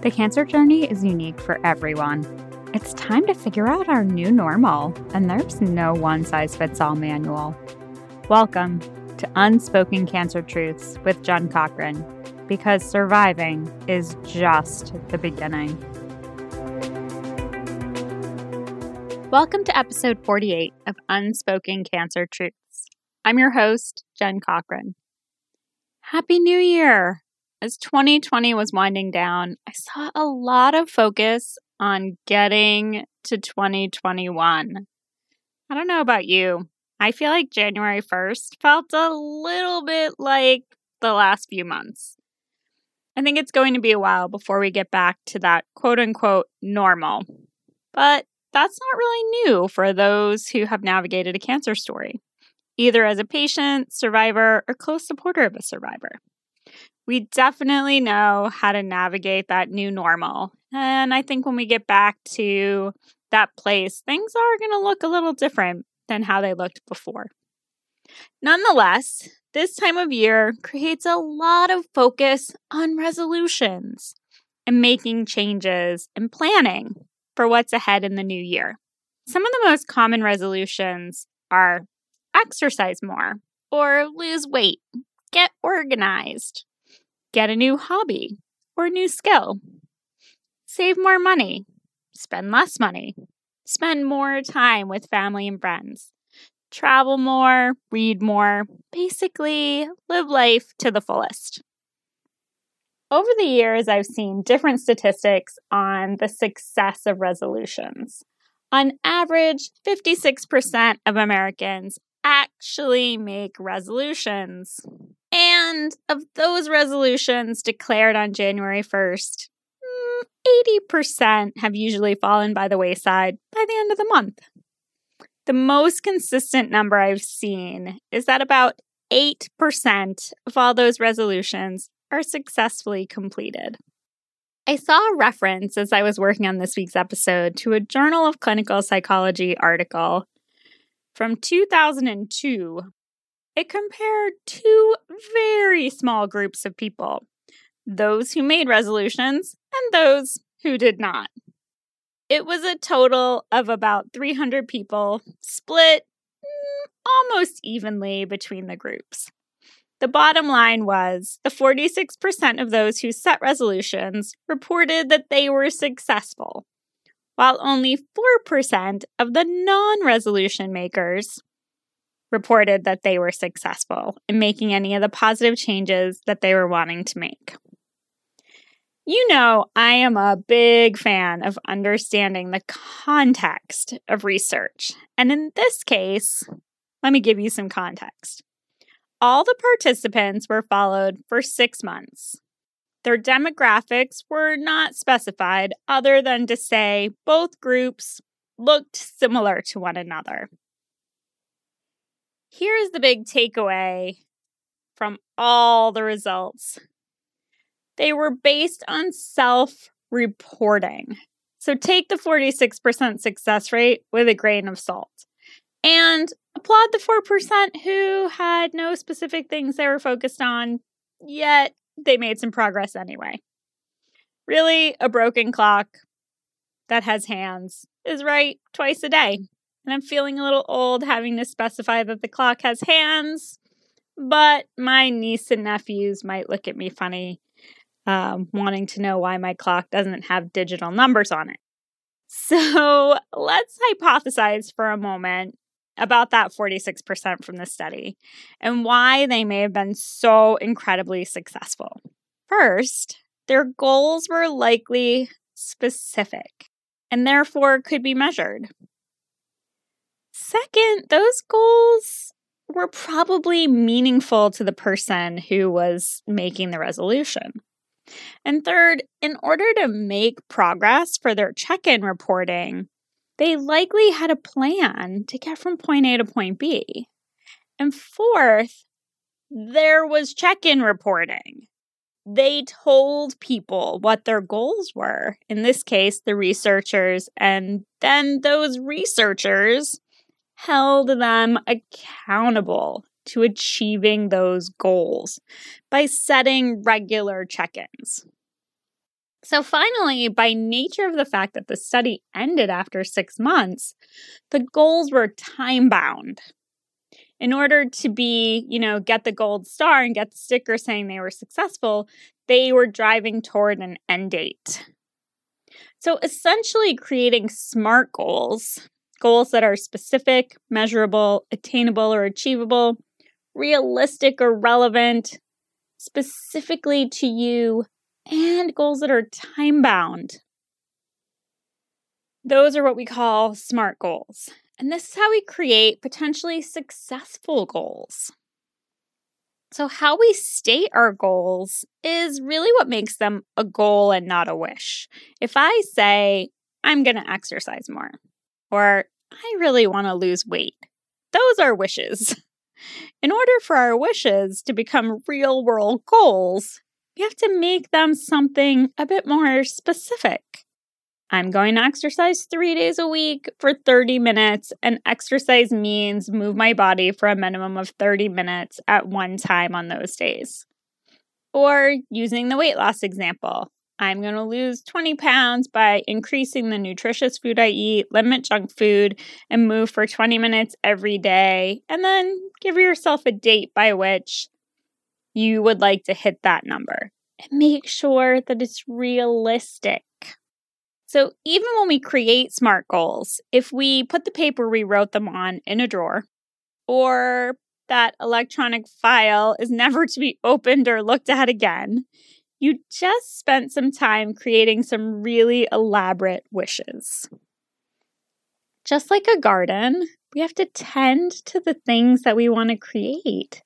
The cancer journey is unique for everyone. It's time to figure out our new normal, and there's no one size fits all manual. Welcome to Unspoken Cancer Truths with Jen Cochran, because surviving is just the beginning. Welcome to episode 48 of Unspoken Cancer Truths. I'm your host, Jen Cochran. Happy New Year! As 2020 was winding down, I saw a lot of focus on getting to 2021. I don't know about you. I feel like January 1st felt a little bit like the last few months. I think it's going to be a while before we get back to that quote unquote normal. But that's not really new for those who have navigated a cancer story, either as a patient, survivor, or close supporter of a survivor we definitely know how to navigate that new normal. And I think when we get back to that place, things are going to look a little different than how they looked before. Nonetheless, this time of year creates a lot of focus on resolutions and making changes and planning for what's ahead in the new year. Some of the most common resolutions are exercise more or lose weight, get organized, get a new hobby or new skill, save more money, spend less money, spend more time with family and friends, travel more, read more, basically live life to the fullest. Over the years, I've seen different statistics on the success of resolutions. On average, 56% of Americans actually make resolutions. And of those resolutions declared on January 1st, 80% mm, have usually fallen by the wayside by the end of the month. The most consistent number I've seen is that about 8% of all those resolutions are successfully completed. I saw a reference as I was working on this week's episode to a Journal of Clinical Psychology article from 2002 it compared two very small groups of people those who made resolutions and those who did not. It was a total of about 300 people, split mm, almost evenly between the groups. The bottom line was the 46% of those who set resolutions reported that they were successful, while only 4% of the non resolution makers reported that they were successful in making any of the positive changes that they were wanting to make. You know, I am a big fan of understanding the context of research. And in this case, let me give you some context. All the participants were followed for six months. Their demographics were not specified other than to say both groups looked similar to one another. Here's the big takeaway from all the results they were based on self reporting. So take the 46% success rate with a grain of salt and applaud the 4% who had no specific things they were focused on, yet they made some progress anyway. Really, a broken clock that has hands is right twice a day and I'm feeling a little old having to specify that the clock has hands. But my niece and nephews might look at me funny, um, wanting to know why my clock doesn't have digital numbers on it. So let's hypothesize for a moment about that 46% from the study and why they may have been so incredibly successful. First, their goals were likely specific and therefore could be measured. Second, those goals were probably meaningful to the person who was making the resolution. And third, in order to make progress for their check in reporting, they likely had a plan to get from point A to point B. And fourth, there was check in reporting. They told people what their goals were, in this case, the researchers, and then those researchers held them accountable to achieving those goals by setting regular check ins. So, finally, by nature of the fact that the study ended after six months, the goals were time bound. In order to be, you know, get the gold star and get the sticker saying they were successful, they were driving toward an end date. So, essentially, creating SMART goals, goals that are specific, measurable, attainable, or achievable, realistic or relevant, specifically to you, and goals that are time bound. Those are what we call SMART goals. And this is how we create potentially successful goals. So, how we state our goals is really what makes them a goal and not a wish. If I say, I'm going to exercise more, or I really want to lose weight, those are wishes. In order for our wishes to become real world goals, we have to make them something a bit more specific. I'm going to exercise three days a week for 30 minutes, and exercise means move my body for a minimum of 30 minutes at one time on those days. Or using the weight loss example, I'm going to lose 20 pounds by increasing the nutritious food I eat, limit junk food, and move for 20 minutes every day. And then give yourself a date by which you would like to hit that number. And make sure that it's realistic. So, even when we create SMART goals, if we put the paper we wrote them on in a drawer, or that electronic file is never to be opened or looked at again, you just spent some time creating some really elaborate wishes. Just like a garden, we have to tend to the things that we want to create.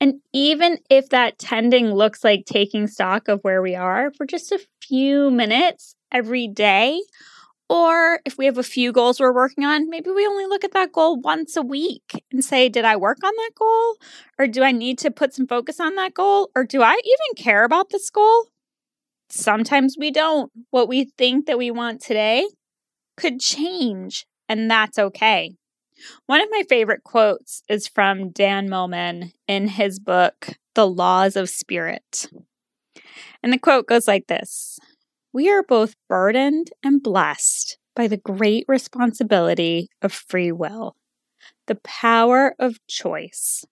And even if that tending looks like taking stock of where we are for just a few minutes every day, or if we have a few goals we're working on, maybe we only look at that goal once a week and say, Did I work on that goal? Or do I need to put some focus on that goal? Or do I even care about this goal? Sometimes we don't. What we think that we want today could change, and that's okay. One of my favorite quotes is from Dan Millman in his book, The Laws of Spirit. And the quote goes like this We are both burdened and blessed by the great responsibility of free will, the power of choice.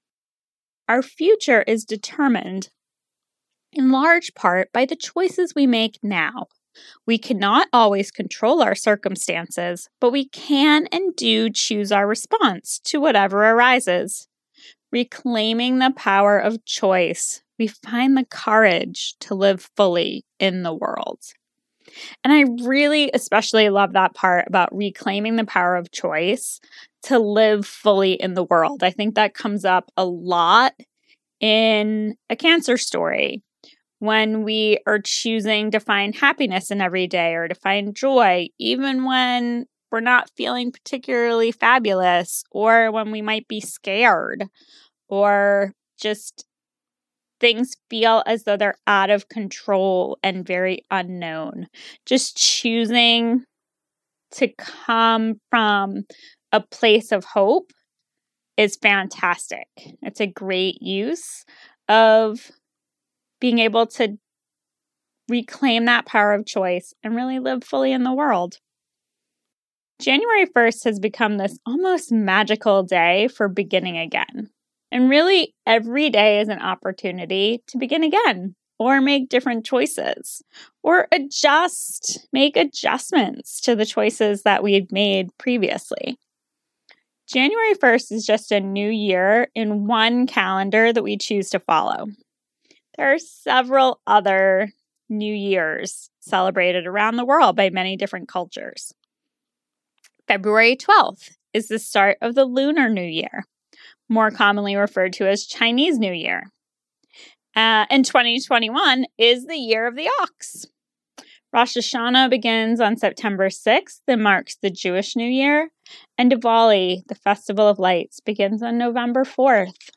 Our future is determined in large part by the choices we make now. We cannot always control our circumstances, but we can and do choose our response to whatever arises. Reclaiming the power of choice, we find the courage to live fully in the world. And I really especially love that part about reclaiming the power of choice to live fully in the world. I think that comes up a lot in a cancer story when we are choosing to find happiness in every day or to find joy, even when we're not feeling particularly fabulous or when we might be scared or just things feel as though they're out of control and very unknown. Just choosing to come from a place of hope is fantastic. It's a great use of being able to reclaim that power of choice and really live fully in the world. January 1st has become this almost magical day for beginning again. And really, every day is an opportunity to begin again or make different choices or adjust, make adjustments to the choices that we've made previously. January 1st is just a new year in one calendar that we choose to follow. There are several other New Year's celebrated around the world by many different cultures. February 12th is the start of the Lunar New Year more commonly referred to as Chinese New Year. Uh, and 2021 is the year of the ox. Rosh Hashanah begins on September 6th and marks the Jewish New Year, and Diwali, the Festival of Lights, begins on November 4th.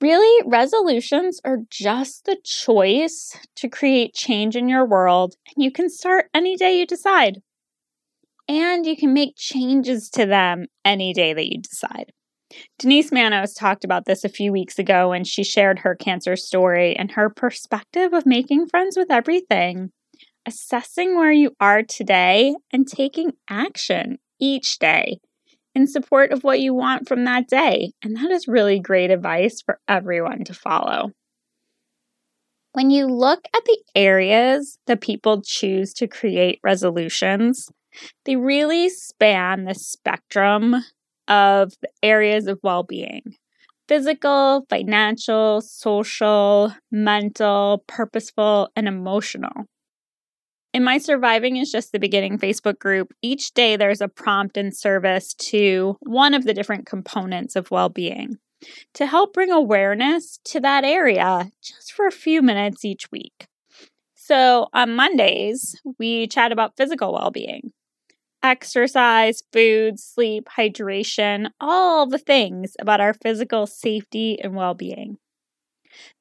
Really, resolutions are just the choice to create change in your world, and you can start any day you decide. And you can make changes to them any day that you decide. Denise Manos talked about this a few weeks ago when she shared her cancer story and her perspective of making friends with everything, assessing where you are today, and taking action each day in support of what you want from that day. And that is really great advice for everyone to follow. When you look at the areas that people choose to create resolutions, they really span the spectrum of areas of well being physical, financial, social, mental, purposeful, and emotional. In my Surviving is Just the Beginning Facebook group, each day there's a prompt and service to one of the different components of well being to help bring awareness to that area just for a few minutes each week. So on Mondays, we chat about physical well being exercise, food, sleep, hydration, all the things about our physical safety and well being.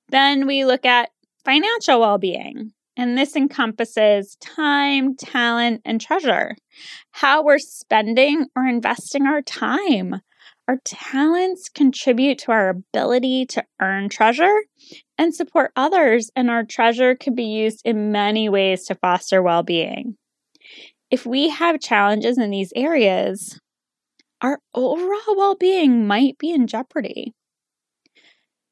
Then we look at financial well being, and this encompasses time, talent, and treasure. How we're spending or investing our time. Our talents contribute to our ability to earn treasure and support others, and our treasure can be used in many ways to foster well being if we have challenges in these areas, our overall well being might be in jeopardy.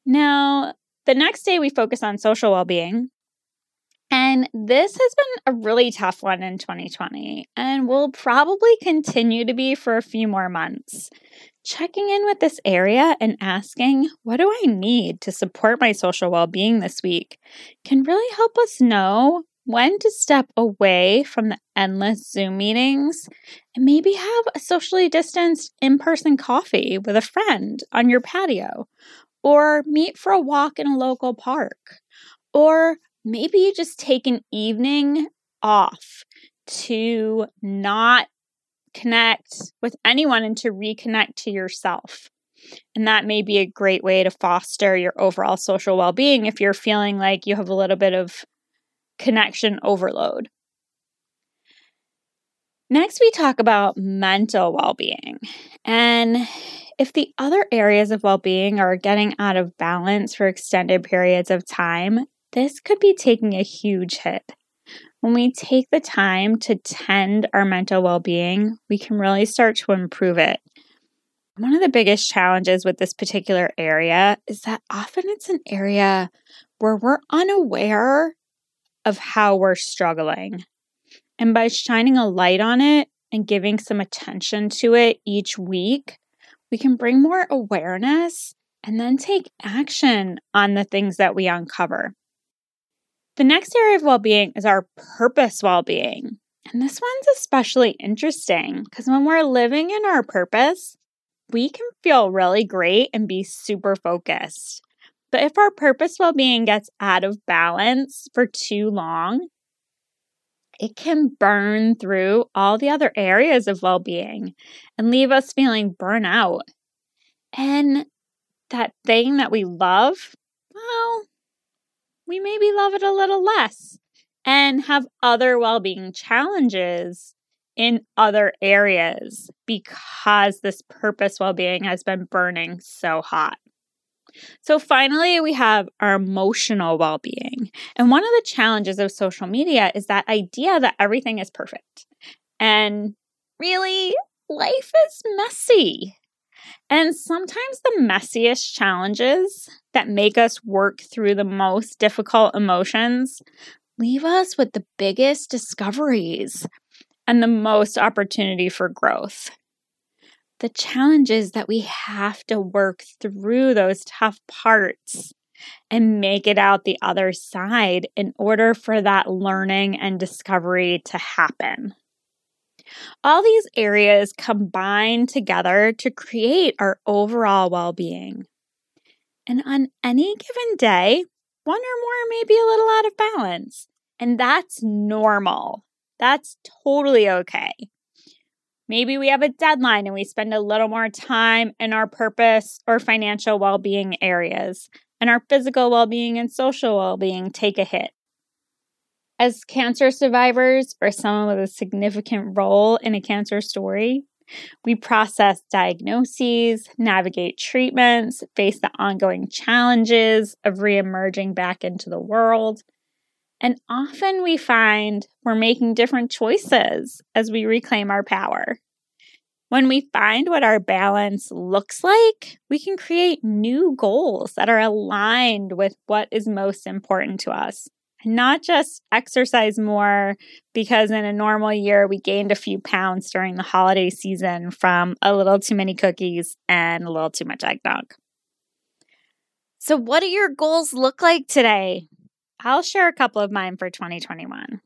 Now, the next day we focus on social well being. And this has been a really tough one in 2020 and will probably continue to be for a few more months. Checking in with this area and asking, what do I need to support my social well being this week, can really help us know when to step away from the endless Zoom meetings and maybe have a socially distanced in person coffee with a friend on your patio, or meet for a walk in a local park, or maybe you just take an evening off to not connect with anyone and to reconnect to yourself. And that may be a great way to foster your overall social well being if you're feeling like you have a little bit of connection overload. Next, we talk about mental well being. And if the other areas of well being are getting out of balance for extended periods of time, this could be taking a huge hit. When we take the time to tend our mental well being, we can really start to improve it. One of the biggest challenges with this particular area is that often it's an area where we're unaware of how we're struggling. And by shining a light on it and giving some attention to it each week, we can bring more awareness and then take action on the things that we uncover. The next area of well being is our purpose well being. And this one's especially interesting because when we're living in our purpose, we can feel really great and be super focused. But if our purpose well being gets out of balance for too long, it can burn through all the other areas of well being and leave us feeling burnout. And that thing that we love, well, we maybe love it a little less and have other well being challenges in other areas because this purpose well being has been burning so hot. So, finally, we have our emotional well being. And one of the challenges of social media is that idea that everything is perfect. And really, life is messy. And sometimes the messiest challenges that make us work through the most difficult emotions leave us with the biggest discoveries and the most opportunity for growth the challenge is that we have to work through those tough parts and make it out the other side in order for that learning and discovery to happen. All these areas combine together to create our overall well being. And on any given day, one or more may be a little out of balance. And that's normal. That's totally okay. Maybe we have a deadline and we spend a little more time in our purpose or financial well being areas, and our physical well being and social well being take a hit. As cancer survivors or someone with a significant role in a cancer story, We process diagnoses, navigate treatments, face the ongoing challenges of reemerging back into the world. And often we find we're making different choices as we reclaim our power. When we find what our balance looks like, we can create new goals that are aligned with what is most important to us not just exercise more because in a normal year we gained a few pounds during the holiday season from a little too many cookies and a little too much eggnog. So, what do your goals look like today? I'll share a couple of mine for 2021.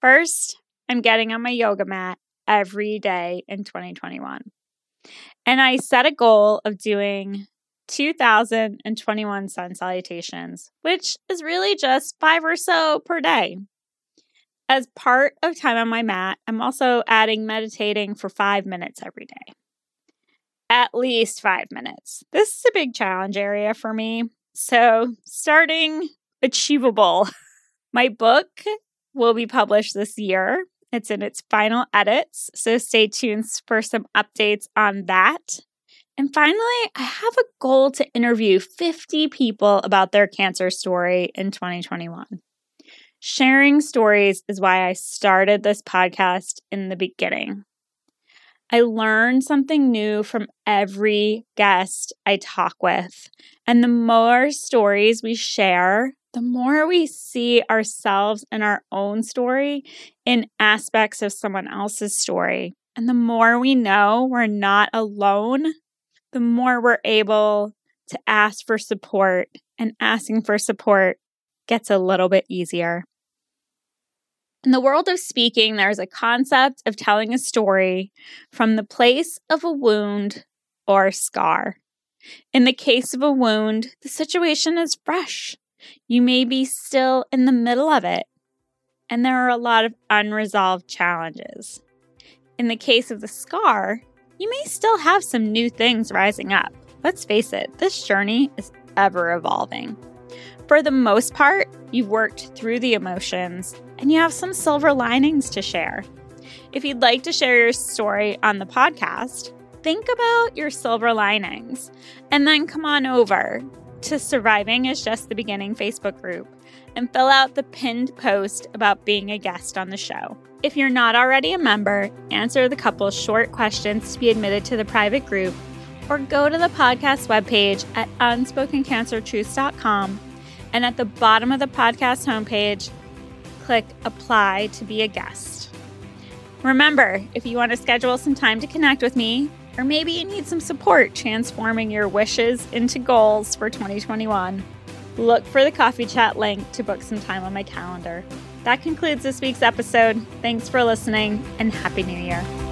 First, I'm getting on my yoga mat every day in 2021. And I set a goal of doing 2021 sun salutations, which is really just five or so per day. As part of time on my mat, I'm also adding meditating for five minutes every day. At least five minutes. This is a big challenge area for me. So, starting achievable. My book will be published this year. It's in its final edits, so stay tuned for some updates on that. And finally, I have a goal to interview 50 people about their cancer story in 2021. Sharing stories is why I started this podcast in the beginning. I learn something new from every guest I talk with. And the more stories we share, the more we see ourselves and our own story in aspects of someone else's story. And the more we know we're not alone the more we're able to ask for support, and asking for support gets a little bit easier. In the world of speaking, there's a concept of telling a story from the place of a wound or scar. In the case of a wound, the situation is fresh. You may be still in the middle of it, and there are a lot of unresolved challenges. In the case of the scar, you may still have some new things rising up. Let's face it, this journey is ever evolving. For the most part, you've worked through the emotions and you have some silver linings to share. If you'd like to share your story on the podcast, think about your silver linings and then come on over to Surviving is Just the Beginning Facebook group and fill out the pinned post about being a guest on the show. If you're not already a member, answer the couple short questions to be admitted to the private group or go to the podcast webpage at unspokencancertruths.com and at the bottom of the podcast homepage, click apply to be a guest. Remember, if you want to schedule some time to connect with me, or maybe you need some support transforming your wishes into goals for 2021, look for the coffee chat link to book some time on my calendar. That concludes this week's episode. Thanks for listening and Happy New Year.